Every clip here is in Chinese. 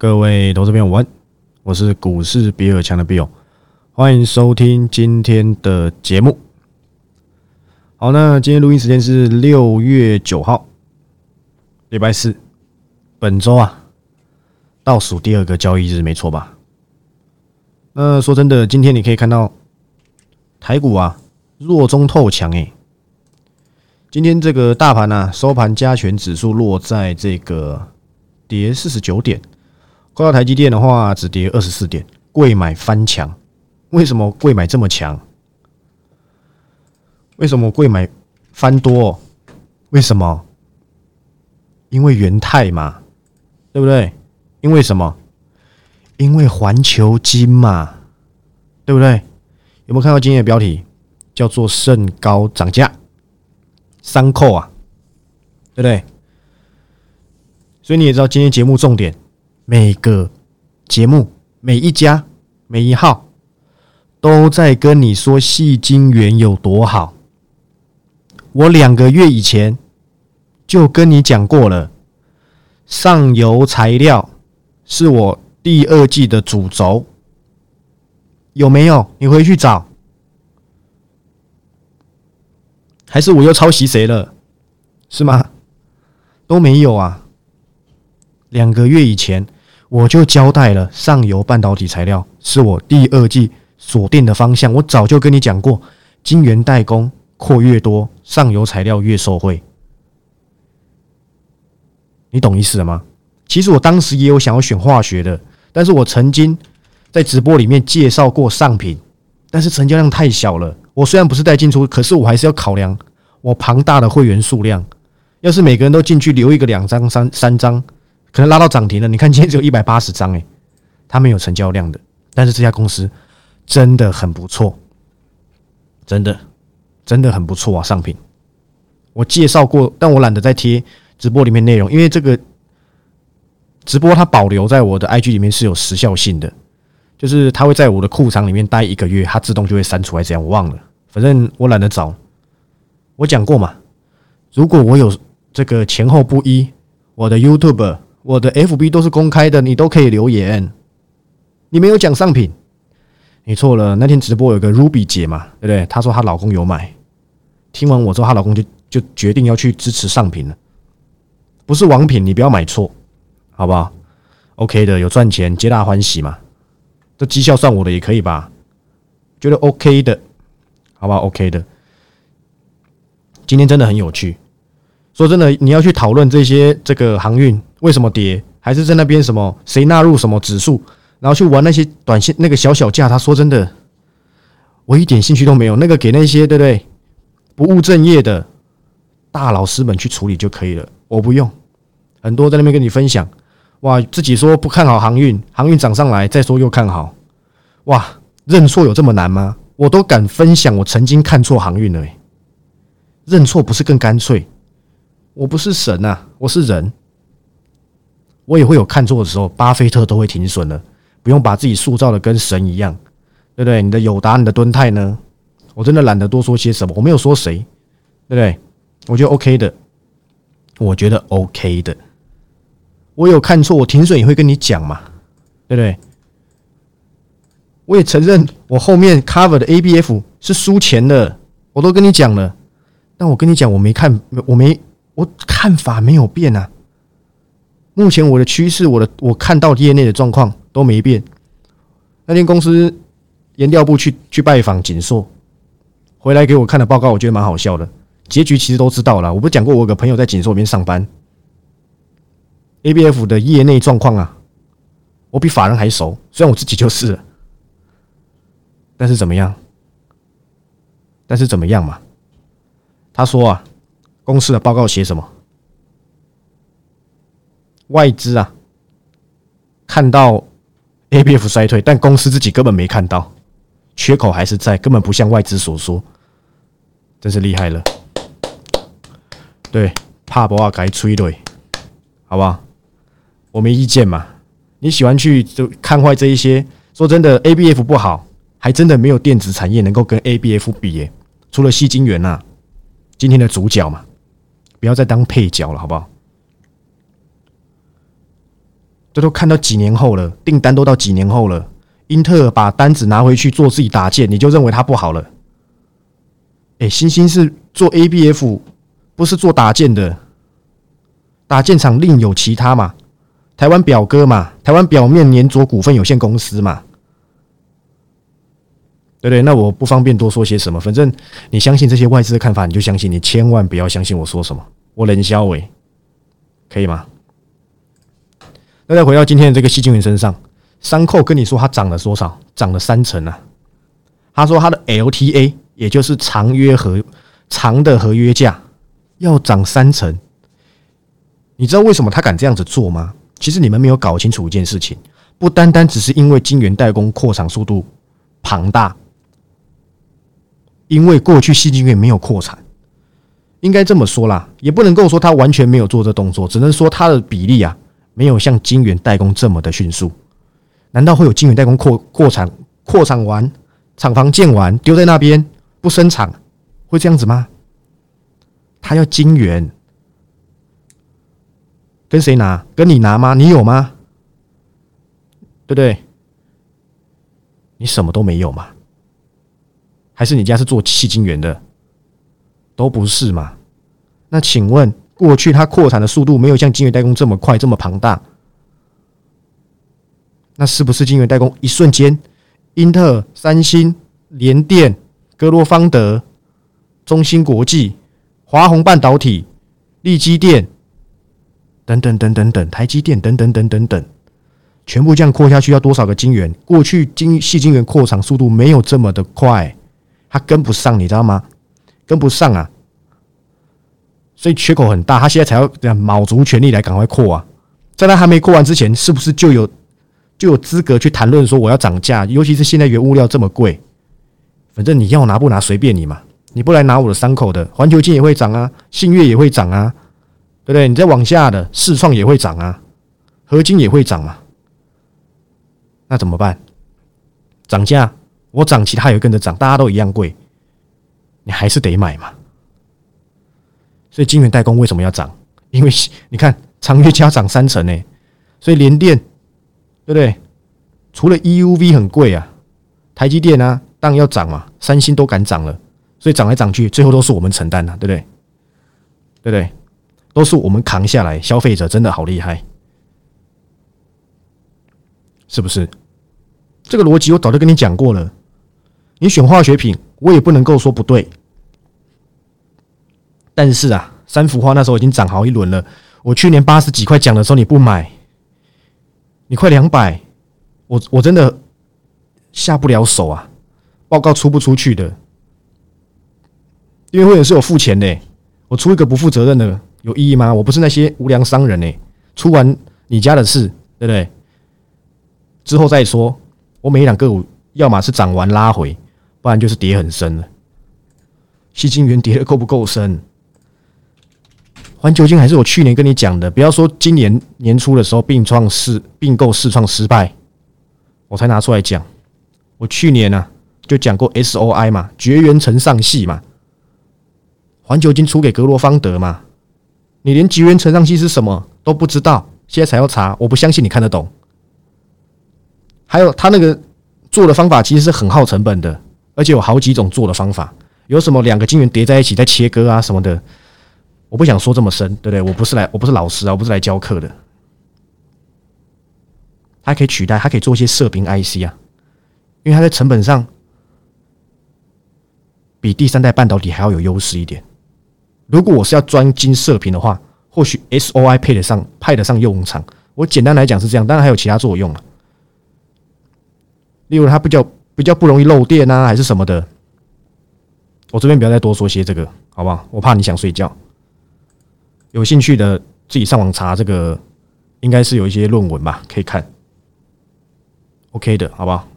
各位投资朋友，晚，我是股市比尔强的 Bill，欢迎收听今天的节目。好，那今天录音时间是六月九号，礼拜四，本周啊倒数第二个交易日，没错吧？那说真的，今天你可以看到台股啊弱中透强诶。今天这个大盘呢收盘加权指数落在这个跌四十九点。扣到台积电的话，只跌二十四点，贵买翻强。为什么贵买这么强？为什么贵买翻多？为什么？因为元泰嘛，对不对？因为什么？因为环球金嘛，对不对？有没有看到今天的标题？叫做“甚高涨价”，三扣啊，对不对？所以你也知道今天节目重点。每个节目、每一家、每一号都在跟你说细晶圆有多好。我两个月以前就跟你讲过了，上游材料是我第二季的主轴，有没有？你回去找，还是我又抄袭谁了？是吗？都没有啊。两个月以前。我就交代了，上游半导体材料是我第二季锁定的方向。我早就跟你讲过，晶圆代工扩越多，上游材料越受惠。你懂意思了吗？其实我当时也有想要选化学的，但是我曾经在直播里面介绍过上品，但是成交量太小了。我虽然不是带进出，可是我还是要考量我庞大的会员数量。要是每个人都进去留一个两张、三三张。可能拉到涨停了，你看今天只有一百八十张，诶，它没有成交量的，但是这家公司真的很不错，真的真的很不错啊！上品我介绍过，但我懒得再贴直播里面内容，因为这个直播它保留在我的 IG 里面是有时效性的，就是它会在我的库藏里面待一个月，它自动就会删除还是，这样我忘了，反正我懒得找。我讲过嘛，如果我有这个前后不一，我的 YouTube。我的 FB 都是公开的，你都可以留言。你没有讲上品，你错了。那天直播有个 Ruby 姐嘛，对不对？她说她老公有买，听完我之后，她老公就就决定要去支持上品了。不是王品，你不要买错，好不好？OK 的，有赚钱，皆大欢喜嘛。这绩效算我的也可以吧？觉得 OK 的，好不好？OK 的。今天真的很有趣。说真的，你要去讨论这些这个航运。为什么跌？还是在那边什么谁纳入什么指数，然后去玩那些短线那个小小价？他说真的，我一点兴趣都没有。那个给那些对不对不务正业的大老师们去处理就可以了，我不用。很多在那边跟你分享，哇，自己说不看好航运，航运涨上来再说又看好，哇，认错有这么难吗？我都敢分享，我曾经看错航运了，认错不是更干脆？我不是神呐，我是人。我也会有看错的时候，巴菲特都会停损了，不用把自己塑造的跟神一样，对不对？你的友达、你的敦泰呢？我真的懒得多说些什么，我没有说谁，对不对？我觉得 OK 的，我觉得 OK 的。我有看错，我停损也会跟你讲嘛，对不对？我也承认我后面 cover 的 ABF 是输钱的，我都跟你讲了，但我跟你讲，我没看，我没，我看法没有变啊。目前我的趋势，我的我看到业内的状况都没变。那天公司研调部去去拜访锦硕，回来给我看的报告，我觉得蛮好笑的。结局其实都知道了。我不讲过，我有个朋友在锦硕那边上班，ABF 的业内状况啊，我比法人还熟。虽然我自己就是，但是怎么样？但是怎么样嘛？他说啊，公司的报告写什么？外资啊，看到 A B F 衰退，但公司自己根本没看到，缺口还是在，根本不像外资所说，真是厉害了。对，怕不怕该吹对，好不好？我没意见嘛。你喜欢去就看坏这一些，说真的，A B F 不好，还真的没有电子产业能够跟 A B F 比耶。除了吸金源呐，今天的主角嘛，不要再当配角了，好不好？都看到几年后了，订单都到几年后了。英特尔把单子拿回去做自己打件，你就认为它不好了？哎，星星是做 ABF，不是做打件的。打件厂另有其他嘛？台湾表哥嘛？台湾表面粘着股份有限公司嘛？对不对？那我不方便多说些什么。反正你相信这些外资的看法，你就相信。你千万不要相信我说什么。我冷肖伟，可以吗？那再回到今天的这个细晶元身上，三扣跟你说它涨了多少？涨了三成啊！他说他的 LTA。也就是长约合长的合约价要涨三成，你知道为什么他敢这样子做吗？其实你们没有搞清楚一件事情，不单单只是因为晶圆代工扩产速度庞大，因为过去细晶圆没有扩产，应该这么说啦，也不能够说他完全没有做这动作，只能说它的比例啊没有像晶圆代工这么的迅速。难道会有晶圆代工扩扩产扩产完厂房建完丢在那边？不生产会这样子吗？他要金元，跟谁拿？跟你拿吗？你有吗？对不对？你什么都没有嘛？还是你家是做气金元的？都不是嘛？那请问，过去它扩产的速度没有像金元代工这么快、这么庞大？那是不是金元代工一瞬间，英特尔、三星、联电？格罗方德、中芯国际、华虹半导体、力基电等等等等等，台积电等等等等等，全部这样扩下去要多少个晶圆？过去晶细晶圆扩产速度没有这么的快，它跟不上，你知道吗？跟不上啊！所以缺口很大，他现在才要这样卯足全力来赶快扩啊！在他还没扩完之前，是不是就有就有资格去谈论说我要涨价？尤其是现在原物料这么贵。反正你要拿不拿随便你嘛，你不来拿我的伤口的，环球金也会涨啊，信越也会涨啊，对不对？你再往下的市创也会涨啊，合金也会涨嘛，那怎么办？涨价，我涨，其他也跟着涨，大家都一样贵，你还是得买嘛。所以晶圆代工为什么要涨？因为 你看长月加涨三成呢，所以联电对不对？除了 EUV 很贵啊，台积电啊。当然要涨嘛，三星都敢涨了，所以涨来涨去，最后都是我们承担的，对不对？对不对？都是我们扛下来，消费者真的好厉害，是不是？这个逻辑我早就跟你讲过了。你选化学品，我也不能够说不对。但是啊，三幅画那时候已经涨好一轮了。我去年八十几块讲的时候你不买，你快两百，我我真的下不了手啊。报告出不出去的，因为会员是有付钱的，我出一个不负责任的有意义吗？我不是那些无良商人呢。出完你家的事，对不对？之后再说。我每一两个股，要么是涨完拉回，不然就是跌很深了。西金元跌的够不够深？环球金还是我去年跟你讲的，不要说今年年初的时候并创试并购试创失败，我才拿出来讲。我去年呢？就讲过 S O I 嘛，绝缘层上系嘛，环球金出给格罗方德嘛，你连绝缘层上系是什么都不知道，现在才要查，我不相信你看得懂。还有他那个做的方法其实是很耗成本的，而且有好几种做的方法，有什么两个晶圆叠在一起再切割啊什么的，我不想说这么深，对不对？我不是来，我不是老师啊，我不是来教课的。它可以取代，它可以做一些射频 IC 啊，因为它在成本上。比第三代半导体还要有优势一点。如果我是要专精射频的话，或许 SOI 配得上，派得上用场。我简单来讲是这样，当然还有其他作用了。例如它比较比较不容易漏电啊，还是什么的。我这边不要再多说些这个，好不好？我怕你想睡觉。有兴趣的自己上网查这个，应该是有一些论文吧，可以看。OK 的，好不好？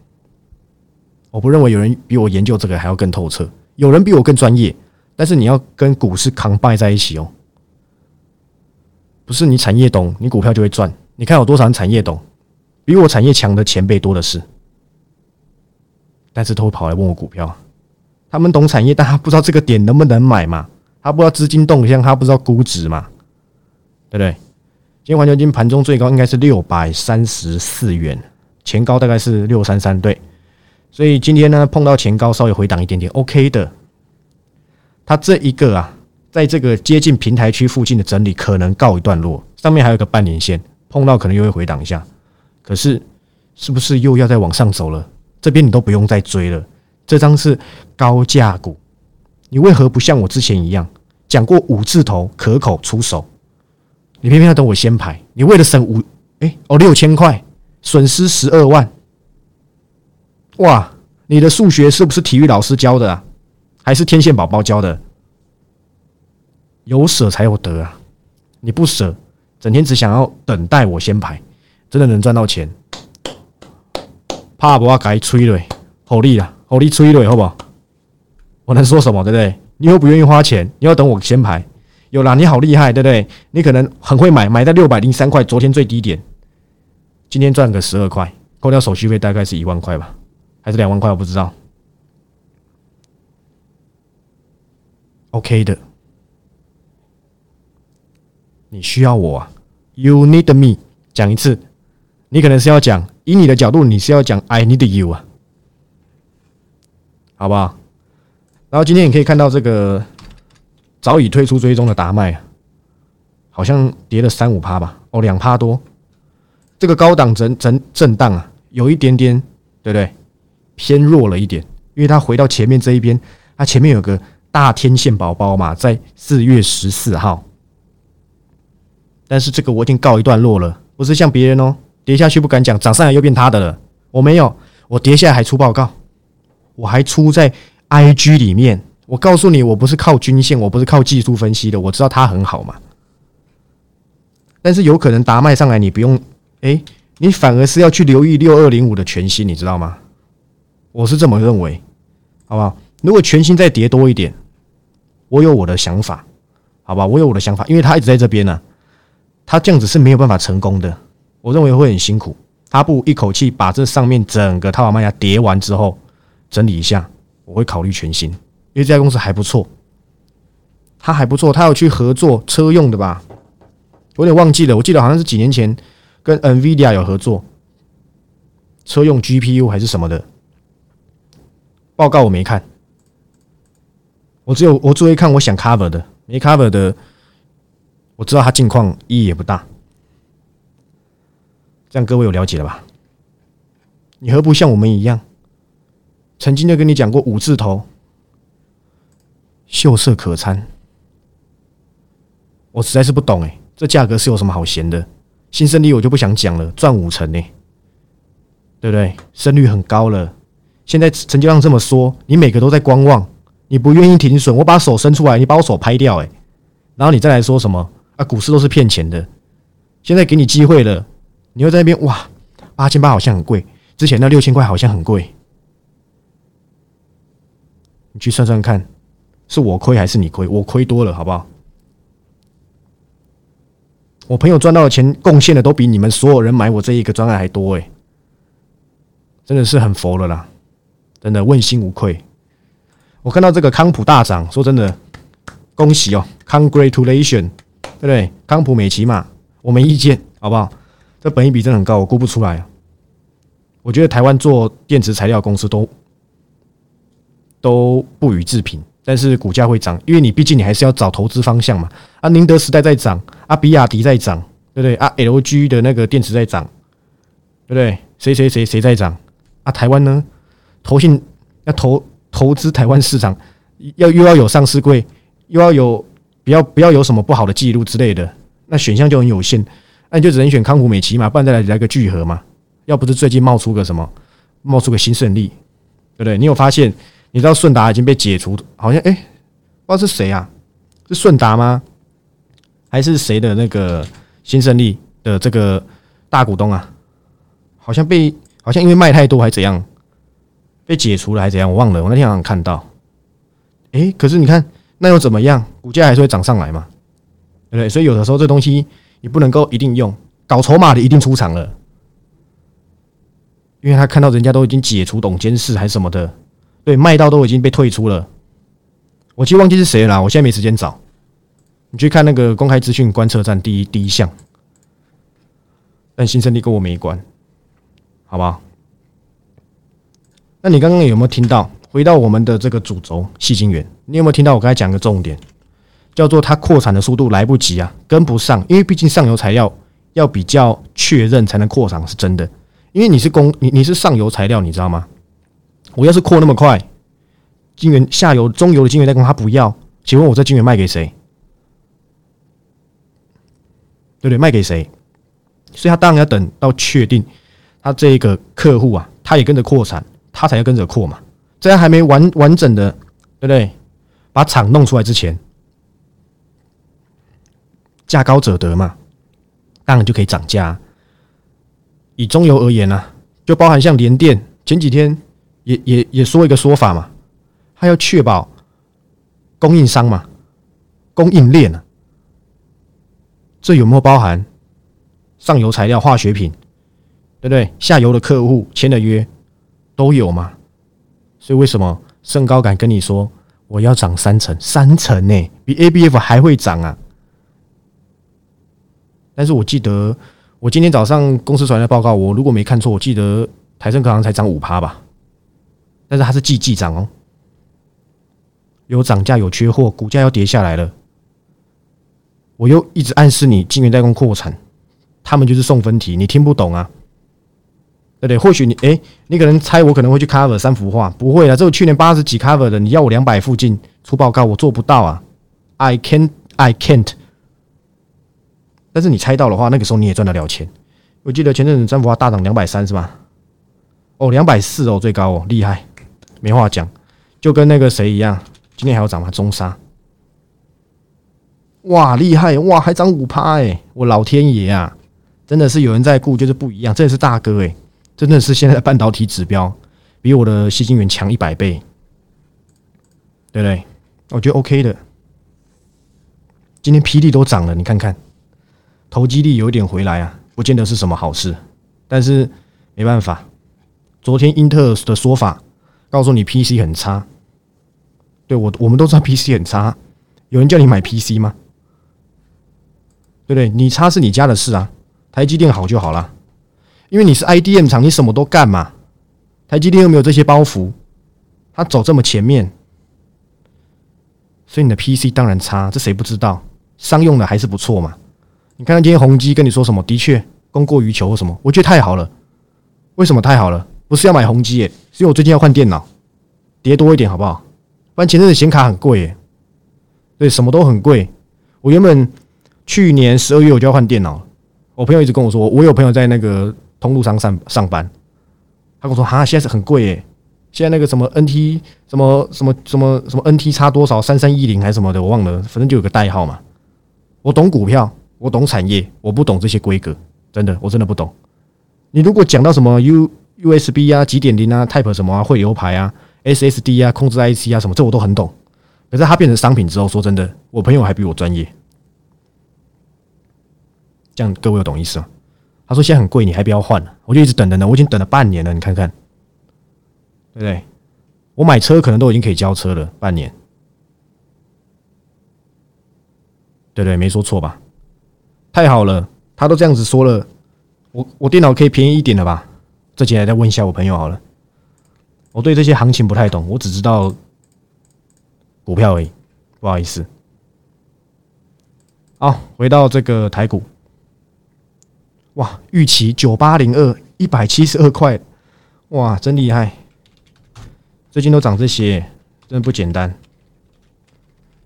我不认为有人比我研究这个还要更透彻。有人比我更专业，但是你要跟股市扛败在一起哦。不是你产业懂，你股票就会赚。你看有多少人产业懂，比我产业强的前辈多的是，但是都会跑来问我股票。他们懂产业，但他不知道这个点能不能买嘛？他不知道资金动向，他不知道估值嘛？对不对？今天环球金盘中最高应该是六百三十四元，前高大概是六三三对，所以今天呢碰到前高稍微回档一点点，OK 的。它这一个啊，在这个接近平台区附近的整理可能告一段落，上面还有个半年线，碰到可能又会回档一下。可是是不是又要再往上走了？这边你都不用再追了，这张是高价股，你为何不像我之前一样讲过五字头可口出手？你偏偏要等我先排，你为了省五哎哦六千块，损失十二万，哇！你的数学是不是体育老师教的啊？还是天线宝宝教的？有舍才有得啊！你不舍，整天只想要等待我先排，真的能赚到钱？怕不怕该吹了？好力了，好力吹了，好不好？我能说什么？对不对？你又不愿意花钱，你要等我先排。有啦，你好厉害，对不对？你可能很会买，买在六百零三块，昨天最低点，今天赚个十二块，扣掉手续费大概是一万块吧，还是两万块？我不知道。OK 的，你需要我啊？You need me？讲一次，你可能是要讲，以你的角度，你是要讲 I need you 啊，好不好？然后今天你可以看到这个。早已退出追踪的达麦，好像跌了三五趴吧？哦，两趴多。这个高档震震震荡啊，有一点点，对不对？偏弱了一点，因为它回到前面这一边，它前面有个大天线宝宝嘛，在四月十四号。但是这个我已经告一段落了，不是像别人哦，跌下去不敢讲，涨上来又变他的了。我没有，我跌下来还出报告，我还出在 IG 里面。我告诉你，我不是靠均线，我不是靠技术分析的。我知道它很好嘛，但是有可能达卖上来，你不用，哎，你反而是要去留意六二零五的全新，你知道吗？我是这么认为，好不好？如果全新再跌多一点，我有我的想法，好吧？我有我的想法，因为它一直在这边呢，它这样子是没有办法成功的。我认为会很辛苦，他不一口气把这上面整个套马麦芽跌完之后整理一下，我会考虑全新。因为这家公司还不错，他还不错，他有去合作车用的吧？我有点忘记了，我记得好像是几年前跟 NVIDIA 有合作，车用 GPU 还是什么的。报告我没看，我只有我只会看我想 cover 的，没 cover 的，我知道他近况意义也不大。这样各位有了解了吧？你何不像我们一样，曾经就跟你讲过五字头？秀色可餐，我实在是不懂哎，这价格是有什么好闲的？新胜利我就不想讲了，赚五成呢，对不对？胜率很高了。现在成交量这么缩，你每个都在观望，你不愿意停损，我把手伸出来，你把我手拍掉哎，然后你再来说什么啊？股市都是骗钱的。现在给你机会了，你又在那边哇，八千八好像很贵，之前那六千块好像很贵，你去算算看。是我亏还是你亏？我亏多了，好不好？我朋友赚到的钱贡献的都比你们所有人买我这一个专案还多哎，真的是很佛了啦，真的问心无愧。我看到这个康普大涨，说真的，恭喜哦，Congratulation，对不对？康普美奇嘛，我没意见，好不好？这本益比真的很高，我估不出来。我觉得台湾做电池材料公司都都不予置评。但是股价会涨，因为你毕竟你还是要找投资方向嘛。啊，宁德时代在涨，啊，比亚迪在涨，对不对？啊，LG 的那个电池在涨，对不对？谁谁谁谁在涨？啊，台湾呢？投信要投投资台湾市场，要又要有上市柜，又要有不要不要有什么不好的记录之类的，那选项就很有限，那你就只能选康普美奇嘛，不然再来来个聚合嘛。要不是最近冒出个什么，冒出个新胜利，对不对？你有发现？你知道顺达已经被解除，好像哎，不知道是谁啊？是顺达吗？还是谁的那个新胜利的这个大股东啊？好像被好像因为卖太多还是怎样被解除了还是怎样？我忘了，我那天好像看到。哎，可是你看那又怎么样？股价还是会涨上来嘛？对不对？所以有的时候这东西你不能够一定用，搞筹码的一定出场了，因为他看到人家都已经解除董监事还是什么的。对，卖到都已经被退出了。我其实忘记是谁了，我现在没时间找。你去看那个公开资讯观测站第一第一项，但新胜利跟我没关，好不好？那你刚刚有没有听到？回到我们的这个主轴，细晶圆，你有没有听到我刚才讲个重点，叫做它扩产的速度来不及啊，跟不上，因为毕竟上游材料要比较确认才能扩产是真的，因为你是供你你是上游材料，你知道吗？我要是扩那么快，金元下游、中游的金元代工他不要，请问我这金元卖给谁？对不对？卖给谁？所以他当然要等到确定他这个客户啊，他也跟着扩产，他才要跟着扩嘛。在还没完完整的，对不对？把厂弄出来之前，价高者得嘛，当然就可以涨价。以中游而言呢，就包含像联电前几天也也也说一个说法嘛，他要确保供应商嘛，供应链啊，这有没有包含上游材料、化学品，对不对？下游的客户签的约都有吗？所以为什么盛高敢跟你说我要涨三成？三成呢，比 ABF 还会涨啊！但是我记得我今天早上公司传来报告，我如果没看错，我记得台盛可能才涨五趴吧？但是它是季季涨哦，有涨价有缺货，股价要跌下来了。我又一直暗示你金源代工扩产，他们就是送分题，你听不懂啊？对对，或许你哎，你可能猜我可能会去 cover 三幅画，不会啊，这个去年八十几 cover 的，你要我两百附近出报告，我做不到啊，I can't, I can't。但是你猜到的话，那个时候你也赚得了钱。我记得前阵子三幅画大涨两百三是吧？哦，两百四哦，最高哦，厉害，没话讲，就跟那个谁一样，今天还要涨吗？中沙，哇，厉害哇，还涨五趴哎，我老天爷啊，真的是有人在顾，就是不一样，这也是大哥哎。真的是现在的半导体指标比我的细晶圆强一百倍，对不对？我觉得 OK 的。今天霹雳都涨了，你看看，投机力有一点回来啊，不见得是什么好事。但是没办法，昨天英特尔的说法告诉你 PC 很差，对我我们都知道 PC 很差，有人叫你买 PC 吗？对不对？你差是你家的事啊，台积电好就好了。因为你是 IDM 厂，你什么都干嘛？台积电又没有这些包袱，他走这么前面，所以你的 PC 当然差，这谁不知道？商用的还是不错嘛。你看看今天宏基跟你说什么？的确供过于求或什么？我觉得太好了。为什么太好了？不是要买宏基耶，是因为我最近要换电脑，叠多一点好不好？不然前阵子显卡很贵耶，对，什么都很贵。我原本去年十二月我就要换电脑，我朋友一直跟我说，我有朋友在那个。通路上上上班，他跟我说：“哈，现在是很贵耶，现在那个什么 NT 什么什么什么什么 NT 差多少三三一零还是什么的，我忘了，反正就有个代号嘛。我懂股票，我懂产业，我不懂这些规格，真的，我真的不懂。你如果讲到什么 U USB 啊、几点零啊、Type 什么啊、汇流排啊、SSD 啊、控制 IC 啊什么，这我都很懂。可是它变成商品之后，说真的，我朋友还比我专业。这样各位有懂意思吗？”他说：“现在很贵，你还不要换？我就一直等等等，我已经等了半年了。你看看，对不对？我买车可能都已经可以交车了，半年，对对，没说错吧？太好了，他都这样子说了，我我电脑可以便宜一点了吧？这几天再问一下我朋友好了。我对这些行情不太懂，我只知道股票而已，不好意思。好，回到这个台股。”哇，预期九八零二一百七十二块，哇，真厉害！最近都涨这些，真的不简单。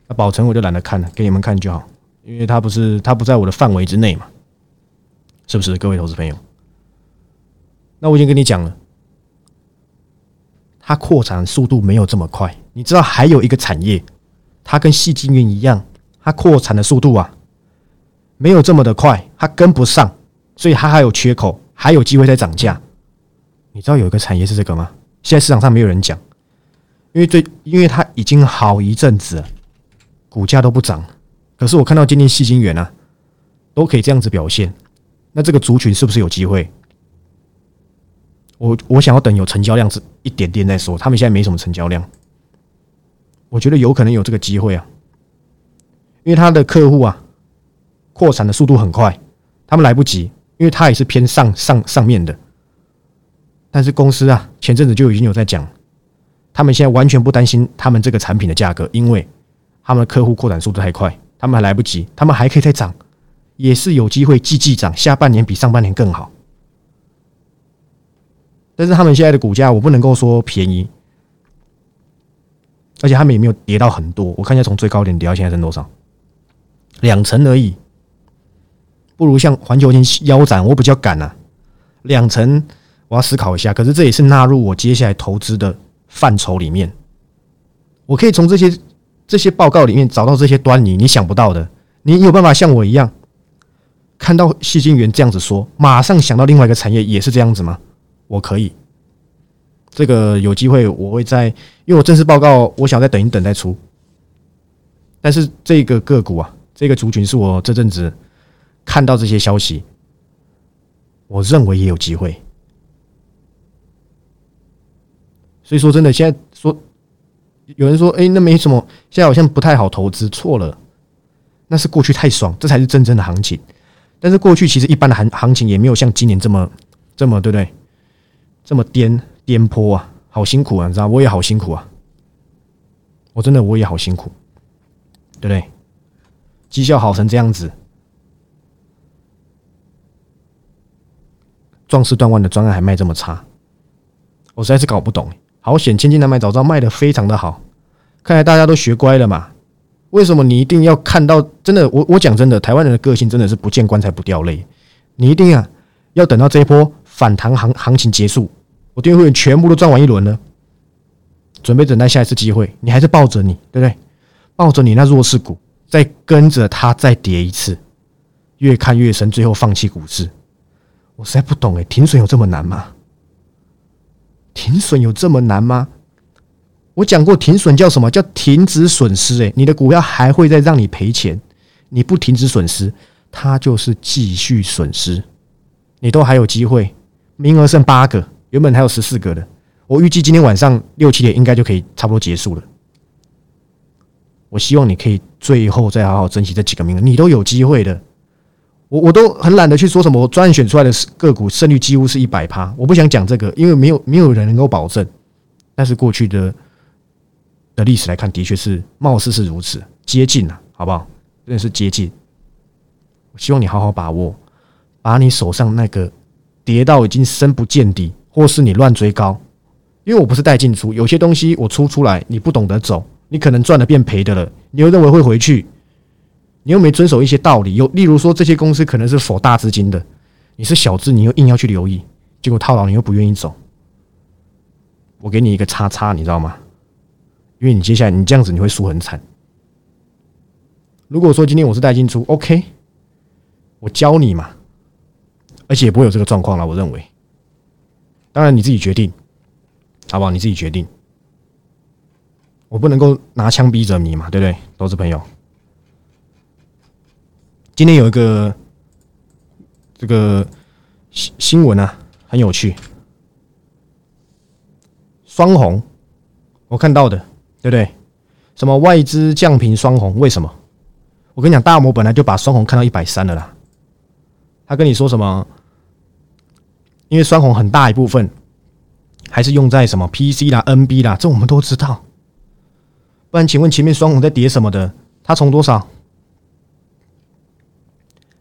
那宝成我就懒得看了，给你们看就好，因为它不是它不在我的范围之内嘛，是不是？各位投资朋友，那我已经跟你讲了，它扩产速度没有这么快。你知道还有一个产业，它跟细晶圆一样，它扩产的速度啊，没有这么的快，它跟不上。所以它还有缺口，还有机会再涨价。你知道有一个产业是这个吗？现在市场上没有人讲，因为最因为它已经好一阵子，股价都不涨。可是我看到今天细晶圆啊，都可以这样子表现。那这个族群是不是有机会？我我想要等有成交量是一点点再说。他们现在没什么成交量，我觉得有可能有这个机会啊，因为他的客户啊，扩产的速度很快，他们来不及。因为他也是偏上上上面的。但是公司啊，前阵子就已经有在讲，他们现在完全不担心他们这个产品的价格，因为他们的客户扩展速度太快，他们还来不及，他们还可以再涨，也是有机会季季涨，下半年比上半年更好。但是他们现在的股价，我不能够说便宜，而且他们也没有跌到很多。我看一下，从最高点跌到现在是多少？两成而已，不如像环球金腰斩，我比较敢啊。两成，我要思考一下。可是这也是纳入我接下来投资的范畴里面。我可以从这些这些报告里面找到这些端倪，你想不到的。你有办法像我一样，看到细金元这样子说，马上想到另外一个产业也是这样子吗？我可以，这个有机会我会在，因为我正式报告，我想再等一等再出。但是这个个股啊，这个族群是我这阵子看到这些消息，我认为也有机会。所以说真的，现在说有人说，哎，那没什么，现在好像不太好投资，错了，那是过去太爽，这才是真正的行情。但是过去其实一般的行行情也没有像今年这么这么，对不对？这么颠颠簸啊，好辛苦啊！你知道，我也好辛苦啊。我真的我也好辛苦，对不对？绩效好成这样子，壮士断腕的专案还卖这么差，我实在是搞不懂。好险，千金难买早知道卖的非常的好，看来大家都学乖了嘛。为什么你一定要看到？真的，我我讲真的，台湾人的个性真的是不见棺材不掉泪。你一定啊，要等到这一波反弹行行情结束。我订阅会员全部都赚完一轮了，准备等待下一次机会。你还是抱着你，对不对？抱着你那弱势股，再跟着它再跌一次，越看越深，最后放弃股市。我实在不懂哎，停损有这么难吗？停损有这么难吗？我讲过，停损叫什么叫停止损失？哎，你的股票还会再让你赔钱，你不停止损失，它就是继续损失。你都还有机会，名额剩八个。原本还有十四个的，我预计今天晚上六七点应该就可以差不多结束了。我希望你可以最后再好好珍惜这几个名额，你都有机会的。我我都很懒得去说什么，我专选出来的个股胜率几乎是一百趴，我不想讲这个，因为没有没有人能够保证。但是过去的的历史来看，的确是貌似是如此接近了，好不好？真的是接近。我希望你好好把握，把你手上那个跌到已经深不见底。或是你乱追高，因为我不是带进出，有些东西我出出来，你不懂得走，你可能赚的变赔的了，你又认为会回去，你又没遵守一些道理，又例如说这些公司可能是否大资金的，你是小资，你又硬要去留意，结果套牢，你又不愿意走，我给你一个叉叉，你知道吗？因为你接下来你这样子你会输很惨。如果说今天我是带进出，OK，我教你嘛，而且也不会有这个状况了，我认为。当然你自己决定，好不好？你自己决定，我不能够拿枪逼着你嘛，对不对？投资朋友，今天有一个这个新新闻啊，很有趣，双红，我看到的，对不对？什么外资降频双红？为什么？我跟你讲，大摩本来就把双红看到一百三了啦，他跟你说什么？因为双红很大一部分还是用在什么 PC 啦、NB 啦，这我们都知道。不然，请问前面双红在跌什么的？它从多少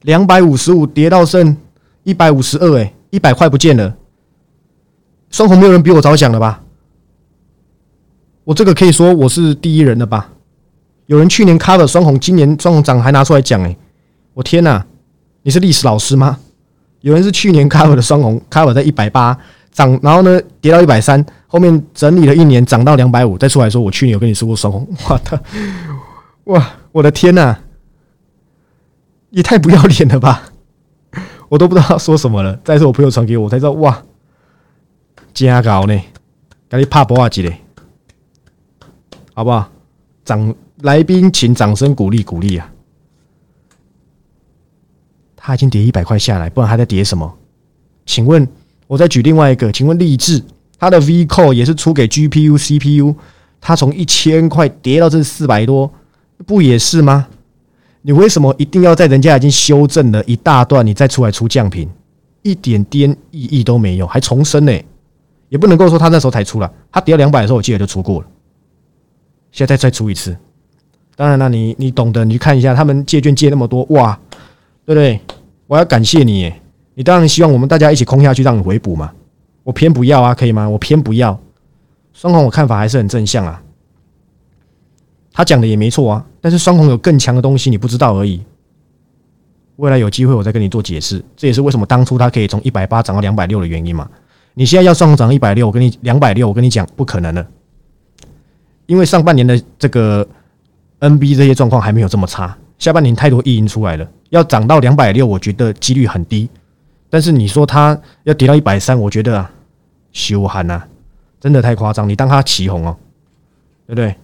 两百五十五跌到剩一百五十二，哎，一百块不见了。双红没有人比我早讲了吧？我这个可以说我是第一人了吧？有人去年 cover 双红，今年双红涨还拿出来讲，哎，我天哪！你是历史老师吗？有人是去年 cover 的双红，cover 在一百八涨，然后呢跌到一百三，后面整理了一年涨到两百五，再出来说我去年有跟你说过双红，我的哇，我的天呐，也太不要脸了吧！我都不知道说什么了。再是我朋友传给我，才知道哇，加高呢，赶紧怕不话几嘞，好不好？掌来宾请掌声鼓励鼓励啊！它已经跌一百块下来，不然还在跌什么？请问，我再举另外一个，请问立志，它的 VCO 也是出给 GPU、CPU，它从一千块跌到这四百多，不也是吗？你为什么一定要在人家已经修正了一大段，你再出来出降频？一点点意义都没有，还重生呢，也不能够说他那时候才出了，他跌到两百的时候，我记得就出过了，现在再出一次。当然了，你你懂得，你去看一下他们借券借那么多，哇，对不对？我要感谢你，你当然希望我们大家一起空下去，让你回补嘛。我偏不要啊，可以吗？我偏不要。双红，我看法还是很正向啊。他讲的也没错啊，但是双红有更强的东西，你不知道而已。未来有机会我再跟你做解释，这也是为什么当初它可以从一百八涨到两百六的原因嘛。你现在要双红涨一百六，我跟你两百六，我跟你讲不可能的，因为上半年的这个 NB 这些状况还没有这么差，下半年太多意淫出来了，要涨到两百六，我觉得几率很低。但是你说它要跌到一百三，我觉得啊，羞寒呐，真的太夸张。你当它起红哦，对不对？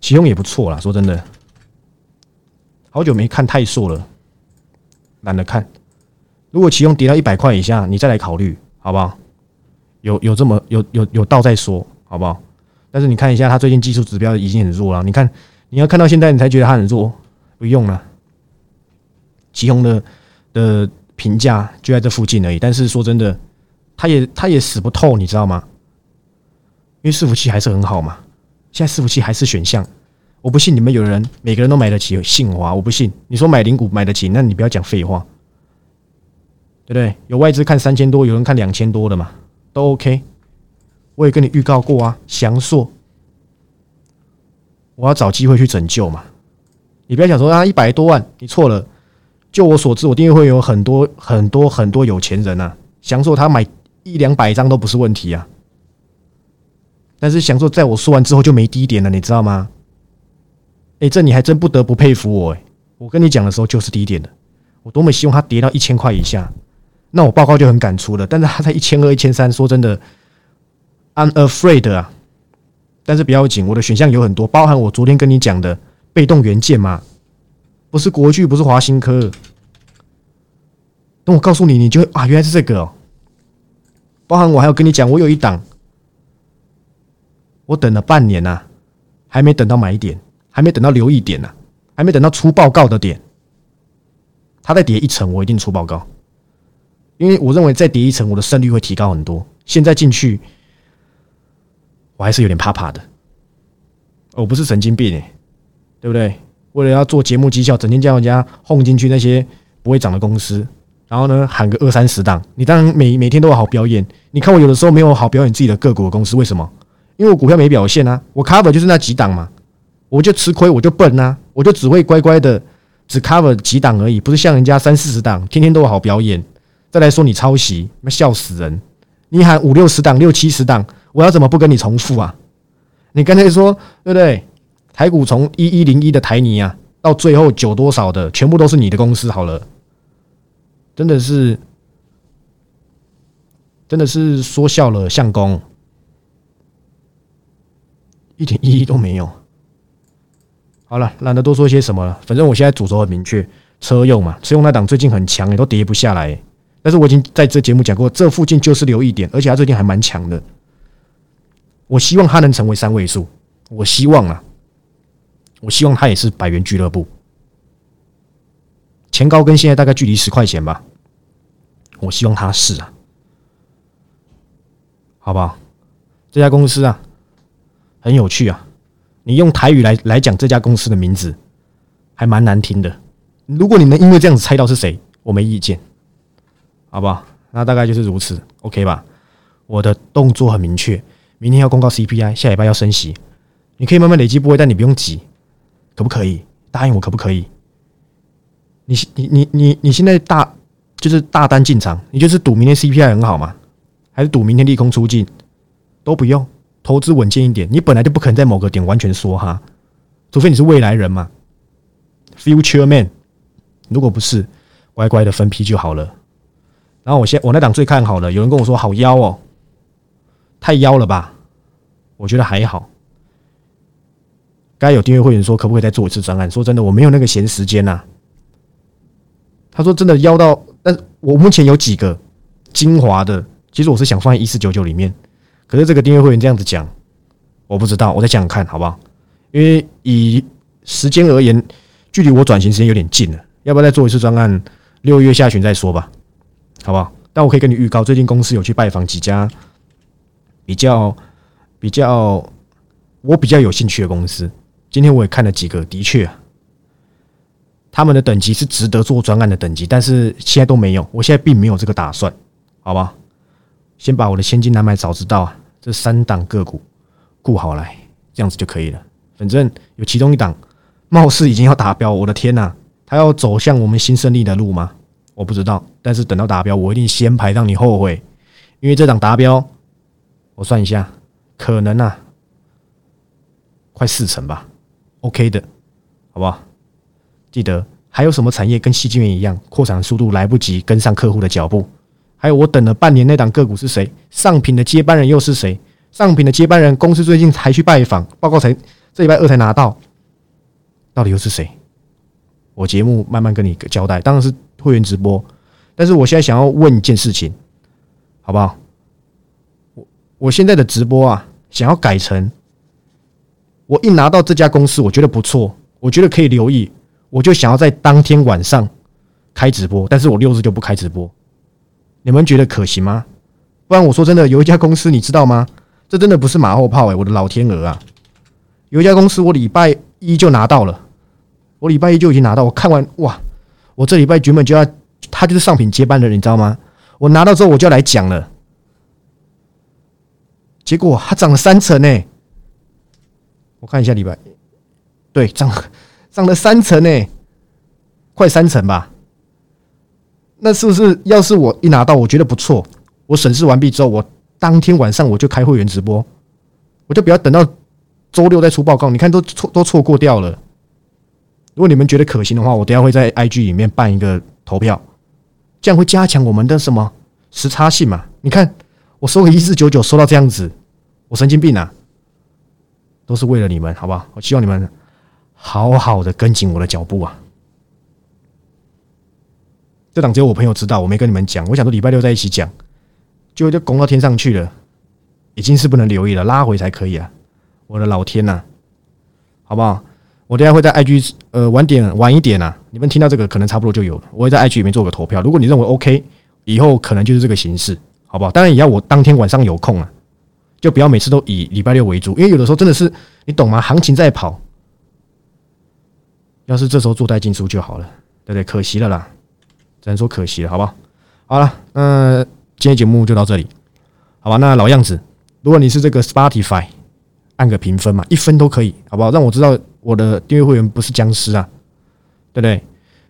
起红也不错啦，说真的。好久没看泰硕了，懒得看。如果起红跌到一百块以下，你再来考虑，好不好？有有这么有有有道再说，好不好？但是你看一下，它最近技术指标已经很弱了。你看，你要看到现在，你才觉得它很弱，不用了。启用的的评价就在这附近而已。但是说真的，他也他也死不透，你知道吗？因为伺服器还是很好嘛，现在伺服器还是选项。我不信你们有人每个人都买得起信华，我不信。你说买零股买得起，那你不要讲废话，对不对？有外资看三千多，有人看两千多的嘛，都 OK。我也跟你预告过啊，祥硕，我要找机会去拯救嘛。你不要想说啊，一百多万，你错了。就我所知，我订阅会有很多很多很多有钱人啊，祥硕他买一两百张都不是问题啊。但是祥硕在我说完之后就没低点了，你知道吗？哎，这你还真不得不佩服我哎！我跟你讲的时候就是低点的，我多么希望它跌到一千块以下，那我报告就很敢出了。但是它在一千二、一千三，说真的，I'm afraid 啊！但是不要紧，我的选项有很多，包含我昨天跟你讲的被动元件嘛，不是国巨，不是华新科。等我告诉你，你就啊，原来是这个哦。包含我还要跟你讲，我有一档，我等了半年呐，还没等到买点。还没等到留意点呢，还没等到出报告的点，它再跌一层，我一定出报告，因为我认为再跌一层，我的胜率会提高很多。现在进去，我还是有点怕怕的。我不是神经病哎，对不对？为了要做节目绩效，整天叫人家轰进去那些不会涨的公司，然后呢喊个二三十档，你当然每每天都有好表演。你看我有的时候没有好表演自己的个股公司，为什么？因为我股票没表现啊，我 cover 就是那几档嘛。我就吃亏，我就笨啊，我就只会乖乖的只 cover 几档而已，不是像人家三四十档，天天都有好表演。再来说你抄袭，那笑死人！你喊五六十档、六七十档，我要怎么不跟你重复啊？你刚才说对不对？台股从一一零一的台泥啊，到最后九多少的，全部都是你的公司好了，真的是，真的是说笑了，相公，一点意义都没有。好了，懒得多说些什么了。反正我现在主轴很明确，车用嘛，车用那档最近很强，也都跌不下来。但是我已经在这节目讲过，这附近就是留一点，而且它最近还蛮强的。我希望它能成为三位数，我希望啊，我希望它也是百元俱乐部。前高跟现在大概距离十块钱吧，我希望它是啊，好不好？这家公司啊，很有趣啊。你用台语来来讲这家公司的名字，还蛮难听的。如果你能因为这样子猜到是谁，我没意见，好不好？那大概就是如此，OK 吧？我的动作很明确，明天要公告 CPI，下礼拜要升息，你可以慢慢累积部位，但你不用急，可不可以？答应我可不可以？你你你你你现在大就是大单进场，你就是赌明天 CPI 很好嘛？还是赌明天利空出尽？都不用。投资稳健一点，你本来就不可能在某个点完全说哈，除非你是未来人嘛，future man。如果不是，乖乖的分批就好了。然后我现我那档最看好了，有人跟我说好妖哦，太妖了吧？我觉得还好。该有订阅会员说可不可以再做一次专案？说真的，我没有那个闲时间呐。他说真的邀到，但我目前有几个精华的，其实我是想放在一四九九里面。可是这个订阅会员这样子讲，我不知道，我再想想看好不好？因为以时间而言，距离我转型时间有点近了，要不要再做一次专案？六月下旬再说吧。好不好？但我可以跟你预告，最近公司有去拜访几家比较比较我比较有兴趣的公司。今天我也看了几个，的确，他们的等级是值得做专案的等级，但是现在都没有。我现在并没有这个打算，好吧？先把我的千金难买早知道啊，这三档个股顾好来，这样子就可以了。反正有其中一档貌似已经要达标，我的天呐，他要走向我们新胜利的路吗？我不知道，但是等到达标，我一定先排让你后悔，因为这档达标，我算一下，可能啊，快四成吧。OK 的，好不好？记得还有什么产业跟细晶圆一样，扩产的速度来不及跟上客户的脚步？还有我等了半年那档个股是谁？上品的接班人又是谁？上品的接班人公司最近才去拜访，报告才这礼拜二才拿到，到底又是谁？我节目慢慢跟你交代，当然是会员直播。但是我现在想要问一件事情，好不好？我我现在的直播啊，想要改成。我一拿到这家公司，我觉得不错，我觉得可以留意，我就想要在当天晚上开直播，但是我六日就不开直播，你们觉得可行吗？不然我说真的，有一家公司你知道吗？这真的不是马后炮哎，我的老天鹅啊！有一家公司我礼拜一就拿到了，我礼拜一就已经拿到，我看完哇，我这礼拜原本就要，他就是上品接班的人，你知道吗？我拿到之后我就要来讲了，结果它涨了三成呢。我看一下礼拜，对涨 涨了三成呢，快三成吧。那是不是要是我一拿到，我觉得不错，我审视完毕之后，我当天晚上我就开会员直播，我就不要等到周六再出报告。你看都错都错过掉了。如果你们觉得可行的话，我等下会在 IG 里面办一个投票，这样会加强我们的什么时差性嘛？你看我收个一四九九，收到这样子，我神经病啊！都是为了你们，好不好？我希望你们好好的跟紧我的脚步啊！这档只有我朋友知道，我没跟你们讲。我想说礼拜六在一起讲，就就拱到天上去了，已经是不能留意了，拉回才可以啊！我的老天呐，好不好？我等下会在 IG 呃晚点晚一点啊，你们听到这个可能差不多就有了。我会在 IG 里面做个投票，如果你认为 OK，以后可能就是这个形式，好不好？当然也要我当天晚上有空啊。就不要每次都以礼拜六为主，因为有的时候真的是你懂吗？行情在跑，要是这时候做带进出就好了，对不对？可惜了啦，只能说可惜了，好不好？好了，那今天节目就到这里，好吧？那老样子，如果你是这个 Spotify，按个评分嘛，一分都可以，好不好？让我知道我的订阅会员不是僵尸啊，对不对？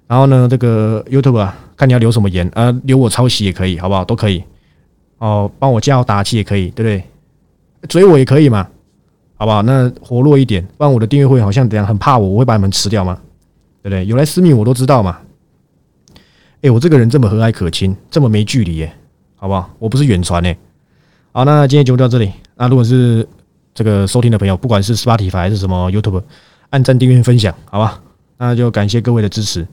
然后呢，这个 YouTube 啊，看你要留什么言啊，留我抄袭也可以，好不好？都可以哦，帮我加油打气也可以，对不对？追我也可以嘛，好不好？那活络一点，不然我的订阅会好像怎样很怕我，我会把你们吃掉吗？对不对？有来私密我都知道嘛。哎，我这个人这么和蔼可亲，这么没距离耶，好不好？我不是远传哎。好，那今天节目到这里。那如果是这个收听的朋友，不管是 Spotify 还是什么 YouTube，按赞、订阅、分享，好吧？那就感谢各位的支持。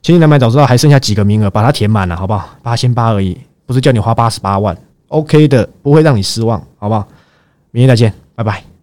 千金难买早知道还剩下几个名额，把它填满了，好不好？八千八而已，不是叫你花八十八万，OK 的，不会让你失望，好不好？明天再见，拜拜。